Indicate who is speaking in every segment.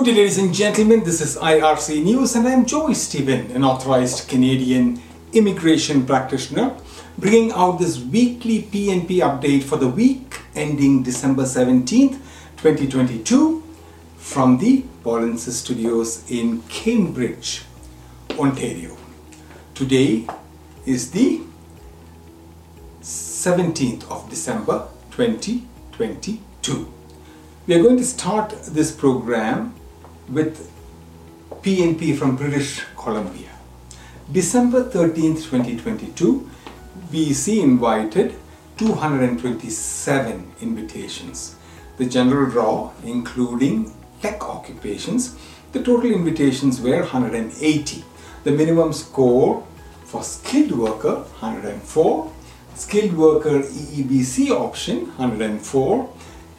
Speaker 1: Good day, ladies and gentlemen. This is IRC News, and I'm Joey Stephen, an authorized Canadian immigration practitioner, bringing out this weekly PNP update for the week ending December 17th, 2022, from the Bollinson Studios in Cambridge, Ontario. Today is the 17th of December 2022. We are going to start this program with PNP from British Columbia. December 13th, 2022, BC invited 227 invitations. The general draw, including tech occupations, the total invitations were 180. The minimum score for skilled worker 104, skilled worker EEBC option 104,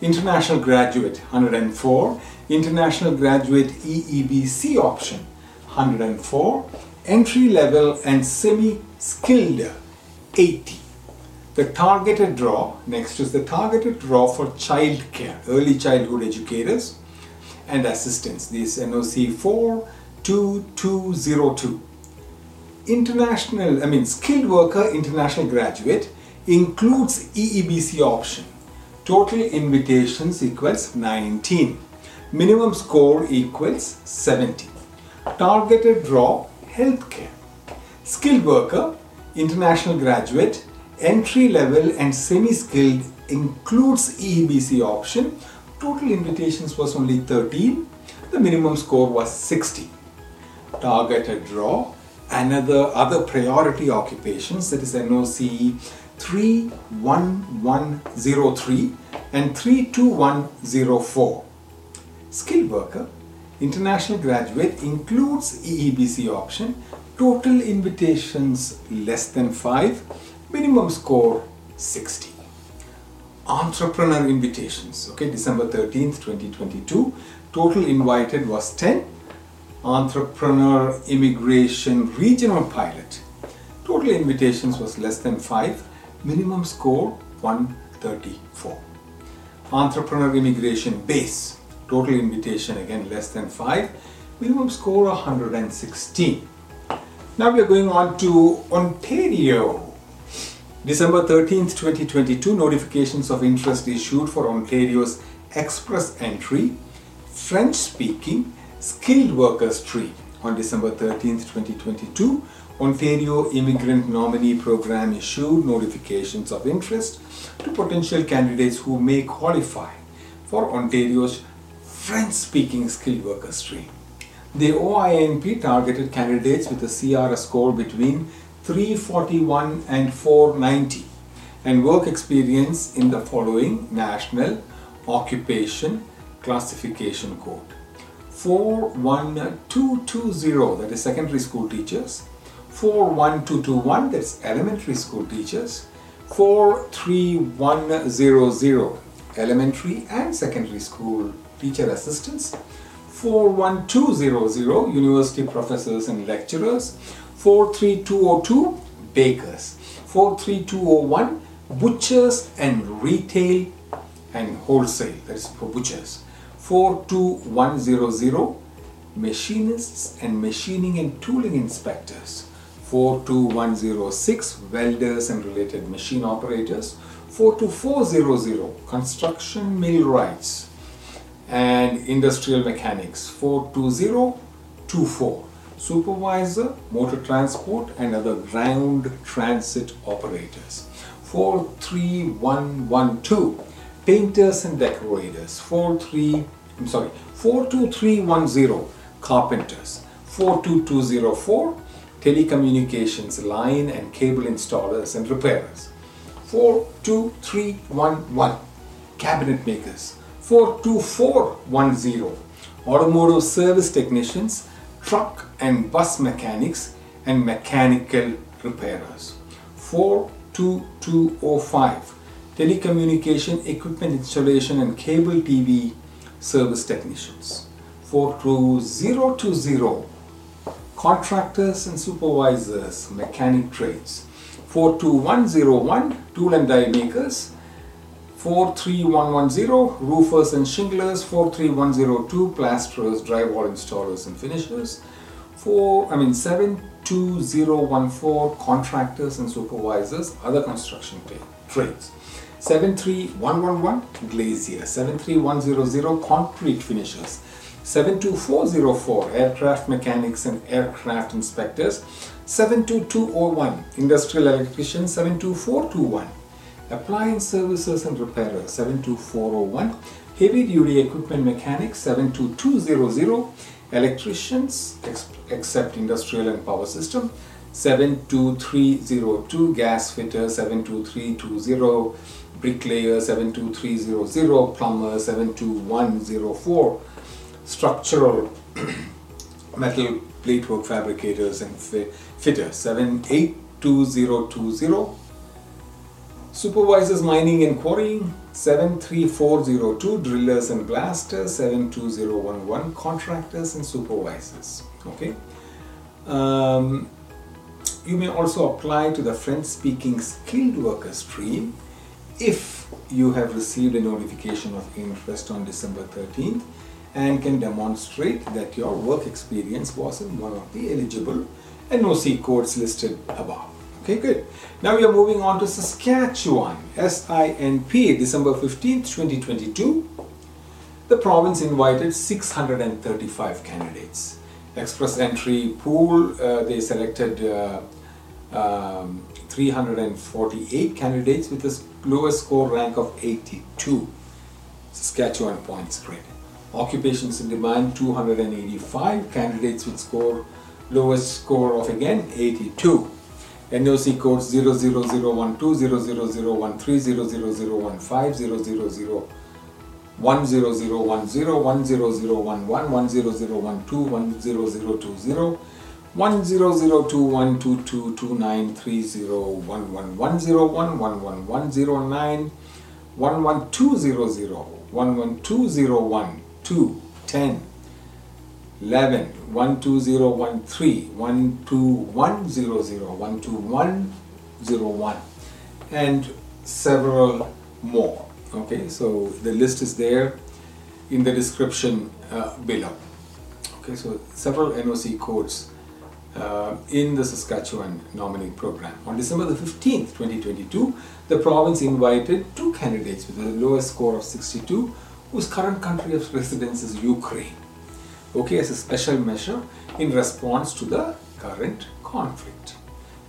Speaker 1: international graduate 104, international graduate EEBC option 104, entry level and semi skilled 80. The targeted draw, next is the targeted draw for childcare, early childhood educators and assistants. This NOC 42202. International, I mean skilled worker international graduate includes EEBC option. Total invitations equals 19. Minimum score equals 70. Targeted draw healthcare. Skilled worker, international graduate, entry level and semi skilled includes EEBC option. Total invitations was only 13. The minimum score was 60. Targeted draw another other priority occupations that is NOC 31103 and 32104. Skilled worker, international graduate includes EEBC option, total invitations less than 5, minimum score 60. Entrepreneur invitations, okay, December 13th, 2022, total invited was 10. Entrepreneur immigration regional pilot, total invitations was less than 5, minimum score 134. Entrepreneur immigration base, total invitation again less than 5, minimum score 116. Now we are going on to Ontario. December 13th, 2022, notifications of interest issued for Ontario's express entry, French speaking, skilled workers stream on December 13th, 2022. Ontario Immigrant Nominee Program issued notifications of interest to potential candidates who may qualify for Ontario's French speaking skilled worker stream. The OINP targeted candidates with a CRS score between 341 and 490 and work experience in the following National Occupation Classification Code. 41220 that is secondary school teachers. 41221 that's elementary school teachers. 43100 elementary and secondary school teacher assistants 41200 university professors and lecturers 43202 bakers 43201 butchers and retail and wholesale that is for butchers 42100 machinists and machining and tooling inspectors 42106 welders and related machine operators 42400 construction millwrights and industrial mechanics 42024 supervisor motor transport and other ground transit operators 43112 painters and decorators 43 I'm sorry 42310 carpenters 42204 telecommunications line and cable installers and repairers 42311 cabinet makers 42410 automotive service technicians truck and bus mechanics and mechanical repairers 42205 telecommunication equipment installation and cable TV service technicians 42020 contractors and supervisors mechanic trades 42101 tool and die makers 43110 roofers and shinglers 43102 plasterers drywall installers and finishers 4 I mean 72014 contractors and supervisors other construction trades. 73111 glazier. 73100 concrete finishers. 72404 aircraft mechanics and aircraft inspectors 72201 industrial electrician 72421 appliance services and repairers 72401 heavy duty equipment Mechanic 72200 electricians except industrial and power system 72302 gas fitter 72320 bricklayer 72300 plumber 72104 structural metal plate work fabricators and fitters 782020 supervisors mining and quarrying 73402 drillers and blasters 72011 contractors and supervisors okay? Um, you may also apply to the French speaking skilled worker stream if you have received a notification of interest on December 13th and can demonstrate that your work experience was in one of the eligible NOC codes listed above. Okay, good. Now we are moving on to Saskatchewan, SINP, December 15th, 2022. The province invited 635 candidates. Express entry pool, uh, they selected uh, um, 348 candidates with the lowest score rank of 82. Saskatchewan points grid. Occupations in demand 285 candidates with score lowest score of again 82. NOC codes 00012, 00013, 00015, 00010, 10010, 10011, 10012, 10020, 10, 11200, 11201, 2, 10, 11, 12013, 12100, 12101 and several more. Okay, so the list is there in the description uh, below. Okay, so several NOC codes uh, in the Saskatchewan nominee program. On December the 15th, 2022, the province invited two candidates with the lowest score of 62 whose current country of residence is Ukraine. Okay, as a special measure in response to the current conflict.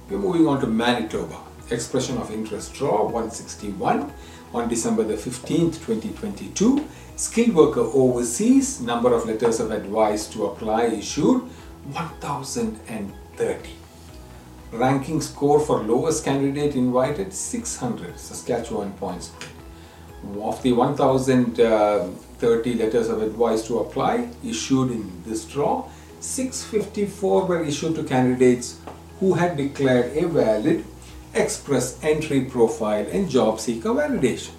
Speaker 1: We're moving on to Manitoba. Expression of interest draw 161 on December the 15th, 2022. Skilled worker overseas, number of letters of advice to apply issued 1030. Ranking score for lowest candidate invited 600 Saskatchewan points of the 1030 letters of advice to apply issued in this draw, 654 were issued to candidates who had declared a valid express entry profile and job seeker validation.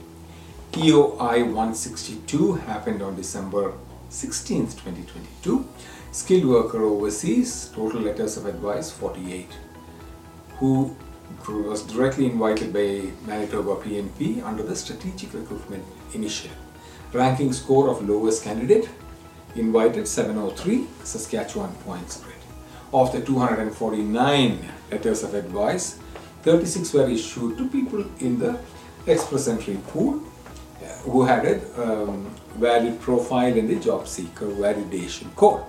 Speaker 1: EOI 162 happened on December 16, 2022. Skilled worker overseas, total letters of advice 48. Who was directly invited by Manitoba PNP under the Strategic Recruitment Initiative. Ranking score of lowest candidate invited 703 Saskatchewan points grid. Of the 249 letters of advice, 36 were issued to people in the express entry pool uh, who had a um, valid profile in the job seeker validation code.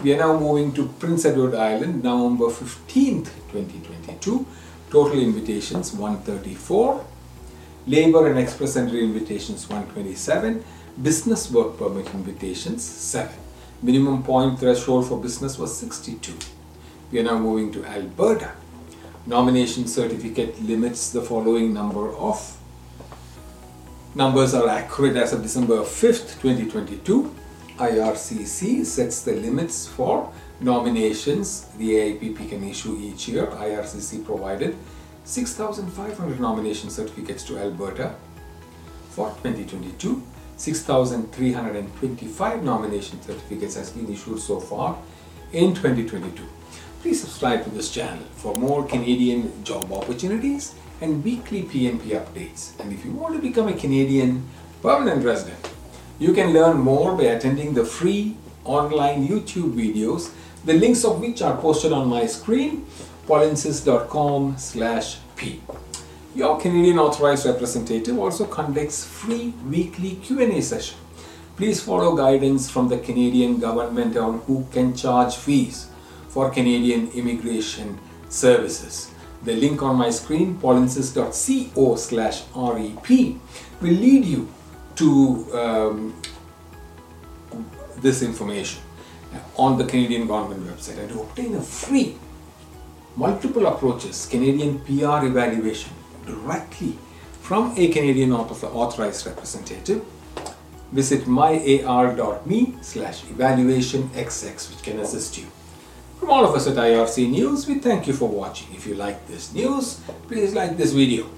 Speaker 1: We are now moving to Prince Edward Island, November 15th, 2022. Total invitations 134. Labor and express entry invitations 127. Business work permit invitations 7. Minimum point threshold for business was 62. We are now moving to Alberta. Nomination certificate limits the following number of numbers are accurate as of December 5th, 2022. IRCC sets the limits for nominations the AIPP can issue each year. IRCC provided 6,500 nomination certificates to Alberta for 2022. 6,325 nomination certificates has been issued so far in 2022. Please subscribe to this channel for more Canadian job opportunities and weekly PNP updates. And if you want to become a Canadian permanent resident, you can learn more by attending the free online YouTube videos, the links of which are posted on my screen, paulinsis.com slash p. Your Canadian Authorized Representative also conducts free weekly Q&A session. Please follow guidance from the Canadian government on who can charge fees for Canadian immigration services. The link on my screen, paulinsis.co slash REP, will lead you to um, this information on the Canadian government website and to obtain a free multiple approaches Canadian PR evaluation directly from a Canadian authorized representative visit myar.me slash evaluationxx which can assist you. From all of us at IRC News, we thank you for watching. If you like this news, please like this video.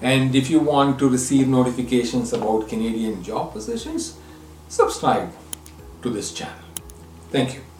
Speaker 1: And if you want to receive notifications about Canadian job positions, subscribe to this channel. Thank you.